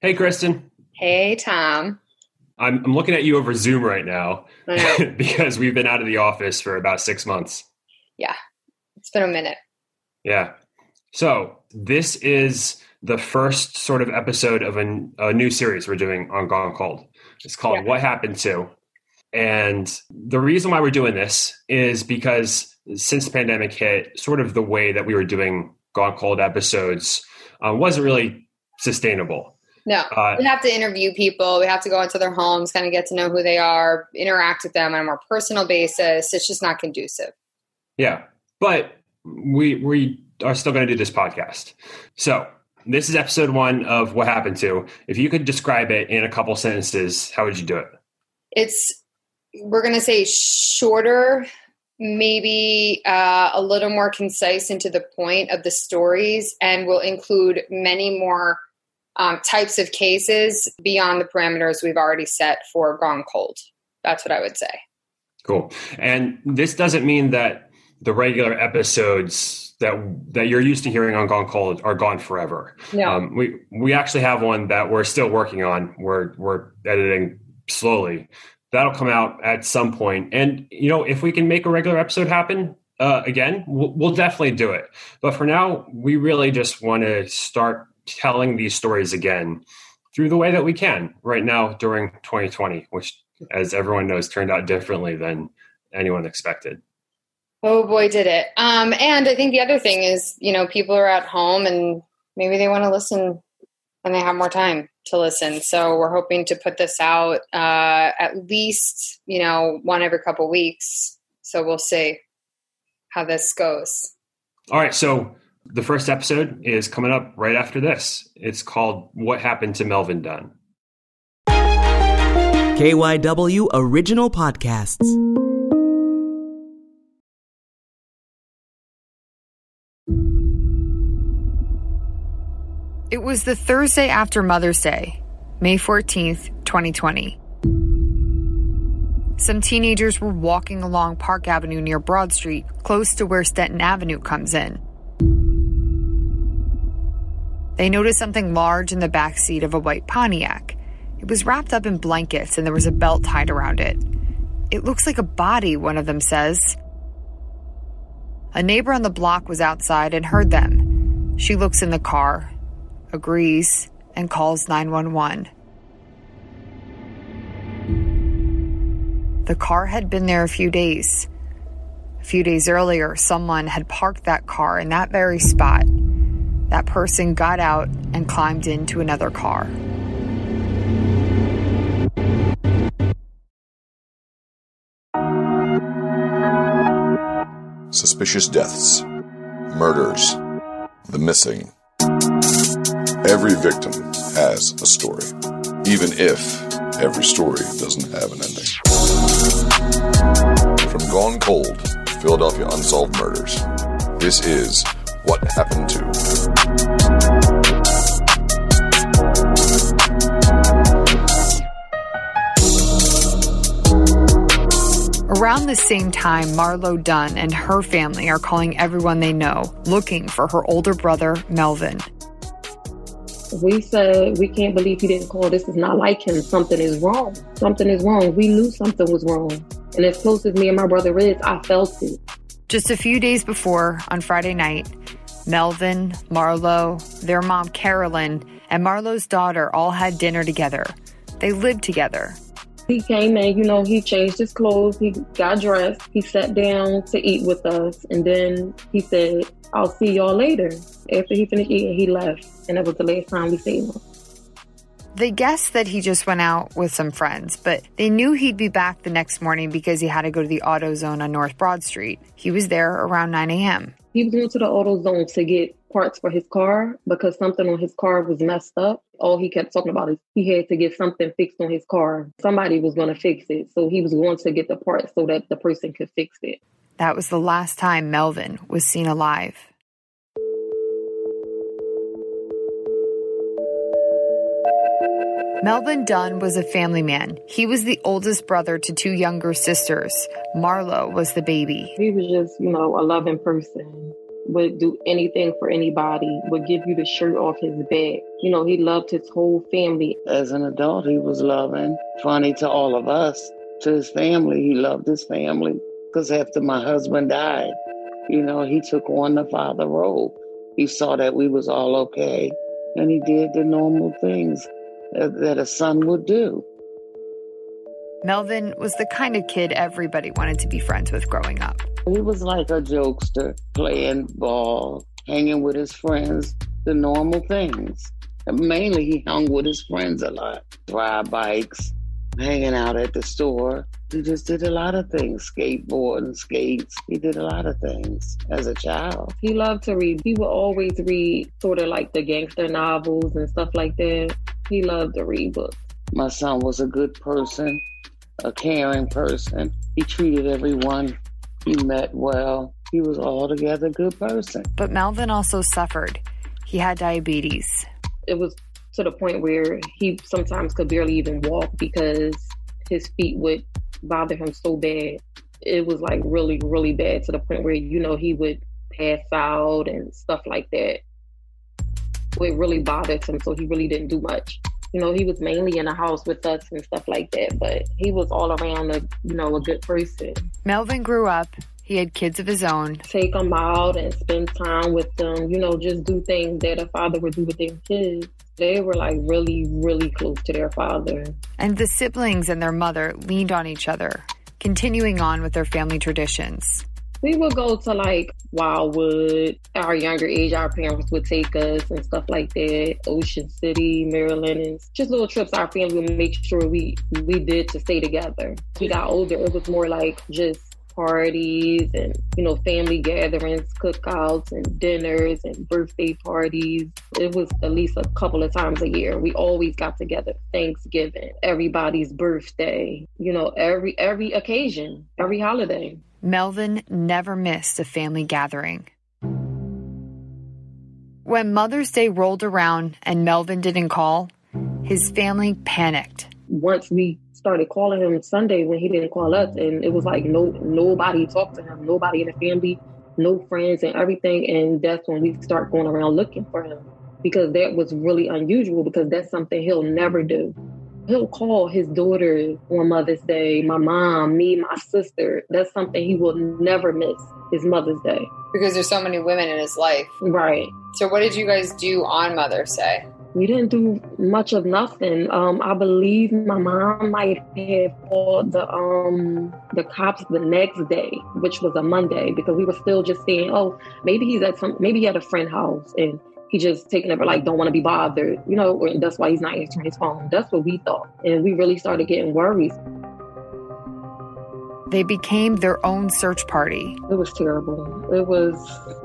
Hey, Kristen. Hey, Tom. I'm, I'm looking at you over Zoom right now because we've been out of the office for about six months. yeah, it's been a minute. Yeah. So this is the first sort of episode of a, a new series we're doing on Gone Cold. It's called Yeah. What Happened To. And the reason why we're doing this is because since the pandemic hit, sort of the way that we were doing Gone Cold episodes uh, wasn't really sustainable. No, Uh, we have to interview people. We have to go into their homes, kind of get to know who they are, interact with them on a more personal basis. It's just not conducive. Yeah, but we we are still going to do this podcast. So this is episode one of what happened to. If you could describe it in a couple sentences, how would you do it? It's we're going to say shorter, maybe uh, a little more concise and to the point of the stories, and we'll include many more um, types of cases beyond the parameters we've already set for Gone Cold. That's what I would say. Cool. And this doesn't mean that the regular episodes that that you're used to hearing on Gone Cold are gone forever. No. Um, we we actually have one that we're still working on. We're we're editing slowly. That'll come out at some point. And you know, if we can make a regular episode happen uh, again, we'll, we'll definitely do it. But for now, we really just want to start telling these stories again through the way that we can right now during 2020, which, as everyone knows, turned out differently than anyone expected. Oh boy, did it. Um, and I think the other thing is, you know, people are at home and maybe they want to listen and they have more time to listen. So we're hoping to put this out uh, at least, you know, one every couple weeks. So we'll see how this goes. All right, so the first episode is coming up right after this. It's called What Happened to Melvin Dunn. KYW Original Podcasts. It was the Thursday after Mother's Day, May 14th, 2020. Some teenagers were walking along Park Avenue near Broad Street, close to where Stenton Avenue comes in. They noticed something large in the back seat of a white Pontiac. It was wrapped up in blankets and there was a belt tied around it. It looks like a body, one of them says. A neighbor on the block was outside and heard them. She looks in the car, agrees, and calls 911. The car had been there a few days. A few days earlier, someone had parked that car in that very spot. That person got out and climbed into another car. Suspicious deaths, murders, the missing. Every victim has a story, even if every story doesn't have an ending. From Gone Cold, Philadelphia Unsolved Murders, this is What Happened to. Around the same time, Marlo Dunn and her family are calling everyone they know, looking for her older brother, Melvin. We said we can't believe he didn't call. This is not like him. Something is wrong. Something is wrong. We knew something was wrong. And as close as me and my brother is, I felt it. Just a few days before, on Friday night, Melvin, Marlo, their mom Carolyn, and Marlo's daughter all had dinner together. They lived together. He came in, you know, he changed his clothes, he got dressed, he sat down to eat with us, and then he said, I'll see y'all later. After he finished eating, he left, and that was the last time we seen him. They guessed that he just went out with some friends, but they knew he'd be back the next morning because he had to go to the AutoZone on North Broad Street. He was there around 9 a.m. He was going to the AutoZone to get parts for his car because something on his car was messed up. All he kept talking about is he had to get something fixed on his car. Somebody was going to fix it. So he was going to get the parts so that the person could fix it. That was the last time Melvin was seen alive. Melvin Dunn was a family man. He was the oldest brother to two younger sisters. Marlo was the baby. He was just, you know, a loving person. Would do anything for anybody, would give you the shirt off his back. You know, he loved his whole family. As an adult, he was loving, funny to all of us. To his family, he loved his family. Because after my husband died, you know, he took on the father role. He saw that we was all okay, and he did the normal things that a son would do. Melvin was the kind of kid everybody wanted to be friends with growing up. He was like a jokester, playing ball, hanging with his friends, the normal things. And mainly, he hung with his friends a lot, ride bikes, hanging out at the store. He just did a lot of things, skateboarding, skates. He did a lot of things as a child. He loved to read. He would always read sort of like the gangster novels and stuff like that. He loved to read books. My son was a good person, a caring person. He treated everyone he met well. He was altogether a good person. But Melvin also suffered. He had diabetes. It was to the point where he sometimes could barely even walk because his feet would bother him so bad. It was like really, really bad to the point where, you know, he would pass out and stuff like that. It really bothered him, so he really didn't do much. You know, he was mainly in the house with us and stuff like that, but he was all around a, you know, a good person. Melvin grew up. He had kids of his own. Take them out and spend time with them, you know, just do things that a father would do with their kids. They were like really, really close to their father. And the siblings and their mother leaned on each other, continuing on with their family traditions. We would go to like Wildwood. Our younger age, our parents would take us and stuff like that. Ocean City, Maryland, and just little trips. Our family would make sure we we did to stay together. We got older. It was more like just parties and you know family gatherings cookouts and dinners and birthday parties. It was at least a couple of times a year. We always got together thanksgiving everybody's birthday you know every every occasion every holiday. Melvin never missed a family gathering. When mother's day rolled around and melvin didn't call his family panicked once we started calling him Sunday when he didn't call us, and it was like no nobody talked to him, nobody in the family, no friends, and everything. And that's when we start going around looking for him because that was really unusual because that's something he'll never do. He'll call his daughter on Mother's Day, my mom, me, my sister. That's something he will never miss his Mother's Day. Because there's so many women in his life. Right. So what did you guys do on Mother's Day? We didn't do much of nothing. Um, I believe my mom might have called the um the cops the next day, which was a Monday, because we were still just saying, oh, maybe he's at some, maybe he had a friend house and he just taking over, like don't want to be bothered, you know, and that's why he's not answering his phone. That's what we thought, and we really started getting worried. They became their own search party. It was terrible. It was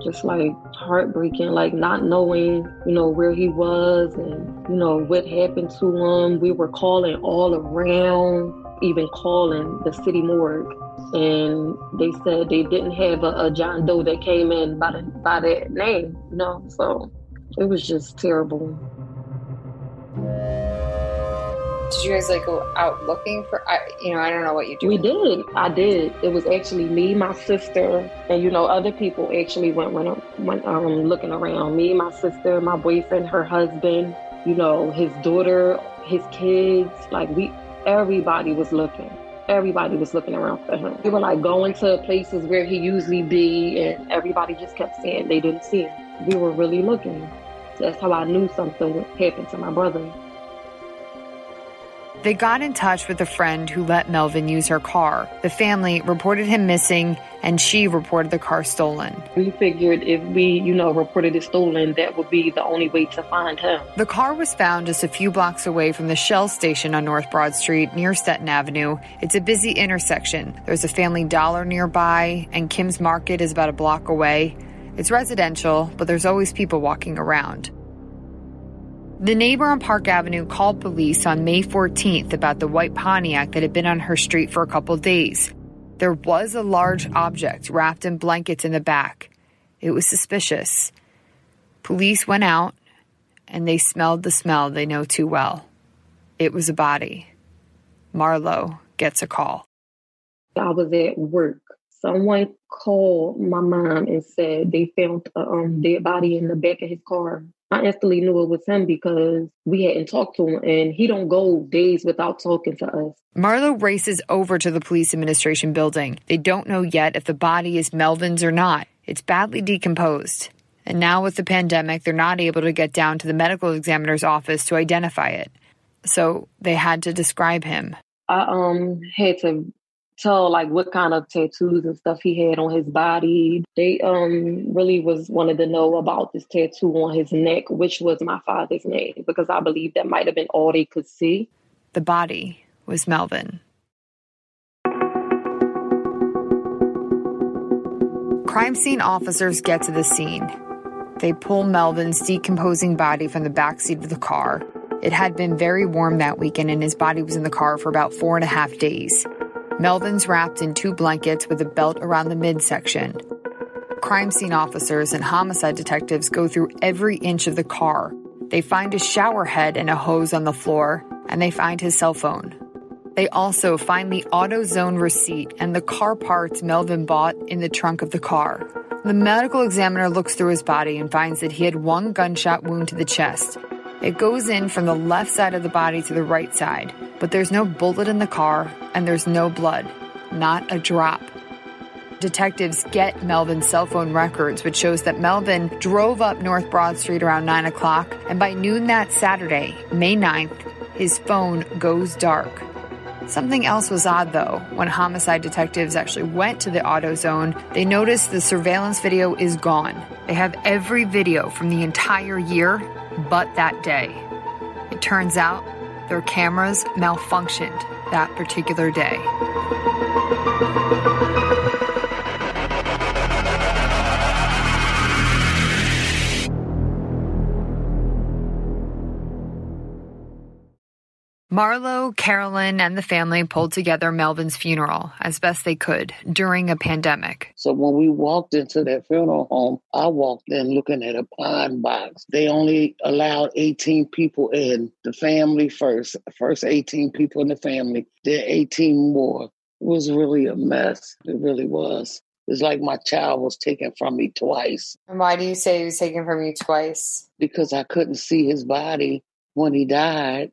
just like heartbreaking, like not knowing, you know, where he was and, you know, what happened to him. We were calling all around, even calling the city morgue. And they said they didn't have a, a John Doe that came in by, the, by that name, you know, so it was just terrible did you guys like go out looking for I, you know i don't know what you do we did. i did. It was actually me my sister and you know other people actually went went, went um, looking around. Me my sister my boyfriend her husband you know his daughter his kids. Like we everybody was looking. Everybody was looking around for him. We were like going to places where he usually be and everybody just kept saying they didn't see him. We were really looking. That's how I knew something happened to my brother. They got in touch with a friend who let Melvin use her car. The family reported him missing, and she reported the car stolen. We figured if we, you know, reported it stolen, that would be the only way to find him. The car was found just a few blocks away from the Shell station on North Broad Street near Stenton Avenue. It's a busy intersection. There's a family dollar nearby, and Kim's Market is about a block away. It's residential, but there's always people walking around. The neighbor on Park Avenue called police on May 14th about the white Pontiac that had been on her street for a couple days. There was a large object wrapped in blankets in the back. It was suspicious. Police went out and they smelled the smell they know too well. It was a body. Marlo gets a call. I was at work. Someone called my mom and said they found a um, dead body in the back of his car. I instantly knew it was him because we hadn't talked to him and he don't go days without talking to us. Marlo races over to the police administration building. They don't know yet if the body is Melvin's or not. It's badly decomposed. And now with the pandemic, they're not able to get down to the medical examiner's office to identify it. So they had to describe him. I um had to tell like what kind of tattoos and stuff he had on his body. They um really was wanted to know about this tattoo on his neck, which was my father's name, because I believe that might have been all they could see. The body was Melvin. Crime scene officers get to the scene. They pull Melvin's decomposing body from the backseat of the car. It had been very warm that weekend, and his body was in the car for about four and a half days. Melvin's wrapped in two blankets with a belt around the midsection. Crime scene officers and homicide detectives go through every inch of the car. They find a shower head and a hose on the floor, and they find his cell phone. They also find the AutoZone receipt and the car parts Melvin bought in the trunk of the car. The medical examiner looks through his body and finds that he had one gunshot wound to the chest. It goes in from the left side of the body to the right side, but there's no bullet in the car and there's no blood. Not a drop. Detectives get Melvin's cell phone records, which shows that Melvin drove up North Broad Street around 9 o'clock, and by noon that Saturday, May 9th, his phone goes dark. Something else was odd though. When homicide detectives actually went to the AutoZone, they noticed the surveillance video is gone. They have every video from the entire year but that day. It turns out their cameras malfunctioned that particular day. Marlo, Carolyn, and the family pulled together Melvin's funeral as best they could during a pandemic. So when we walked into that funeral home, I walked in looking at a pine box. They only allowed 18 people in, the family first, first 18 people in the family, then 18 more. It was really a mess. It really was. It's like my child was taken from me twice. And why do you say he was taken from you twice? Because I couldn't see his body when he died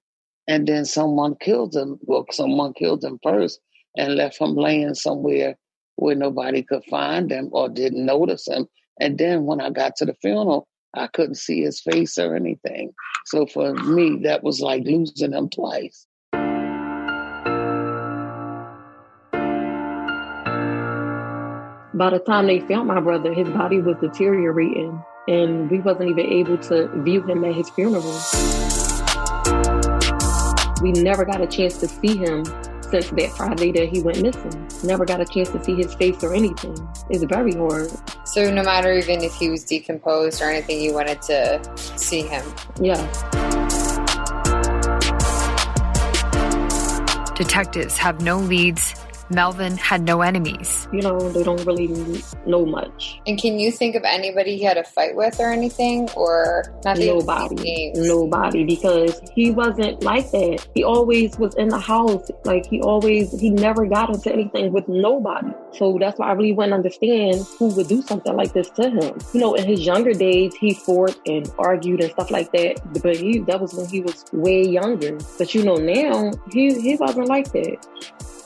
and then someone killed him. Well, someone killed him first and left him laying somewhere where nobody could find him or didn't notice him. And then when I got to the funeral, I couldn't see his face or anything. So for me, that was like losing him twice. By the time they found my brother, his body was deteriorating, and we wasn't even able to view him at his funeral. We never got a chance to see him since that Friday that he went missing. Never got a chance to see his face or anything. It's very hard. So no matter even if he was decomposed or anything, you wanted to see him. Yeah. Detectives have no leads. Melvin had no enemies. You know, they don't really know much. And can you think of anybody he had a fight with or anything? Or not that you name Nobody. Nobody. Because he wasn't like that. He always was in the house. Like he always, he never got into anything with nobody. So that's why I really wouldn't understand who would do something like this to him. You know, in his younger days, he fought and argued and stuff like that. But he, that was when he was way younger. But you know, now he, he wasn't like that.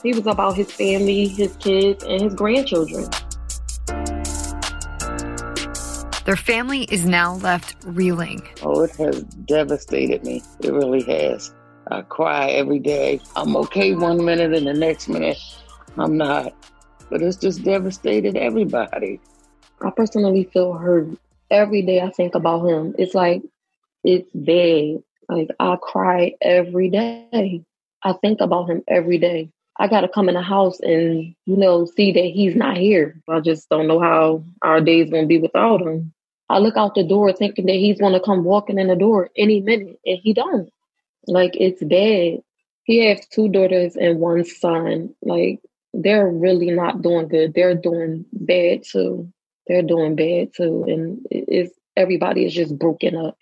He was about his family, his kids, and his grandchildren. Their family is now left reeling. Oh, it has devastated me. It really has. I cry every day. I'm okay one minute and the next minute I'm not. But it's just devastated everybody. I personally feel hurt every day I think about him. It's like it's bad. Like I cry every day. I think about him every day. I got to come in the house and, you know, see that he's not here. I just don't know how our days to be without him. I look out the door thinking that he's to come walking in the door any minute, and he don't. Like, it's bad. He has two daughters and one son. Like, they're really not doing good. They're doing bad too. They're doing bad too. And it's everybody is just broken up.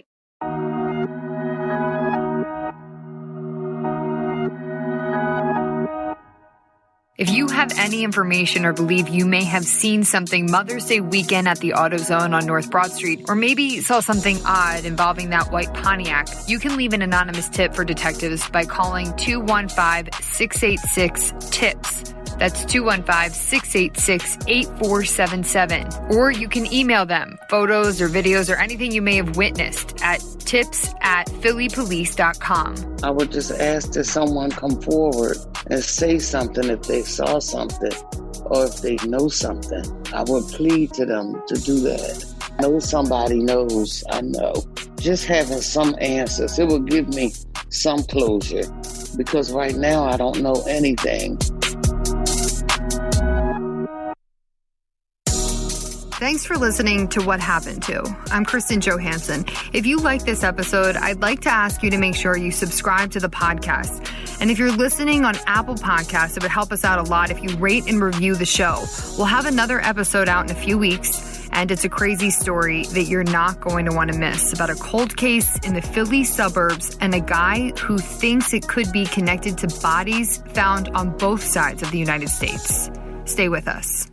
If you have any information or believe you may have seen something Mother's Day weekend at the AutoZone on North Broad Street, or maybe saw something odd involving that white Pontiac, you can leave an anonymous tip for detectives by calling 215 686 TIPS. That's 215 686 8477. Or you can email them photos or videos or anything you may have witnessed at tips at phillypolice.com. I would just ask that someone come forward and say something if they saw something or if they know something. I would plead to them to do that. Know somebody knows, I know. Just having some answers, it would give me some closure because right now I don't know anything. Thanks for listening to What Happened To. I'm Kristen Johanson. If you like this episode, I'd like to ask you to make sure you subscribe to the podcast. And if you're listening on Apple Podcasts, it would help us out a lot if you rate and review the show. We'll have another episode out in a few weeks, and it's a crazy story that you're not going to want to miss about a cold case in the Philly suburbs and a guy who thinks it could be connected to bodies found on both sides of the United States. Stay with us.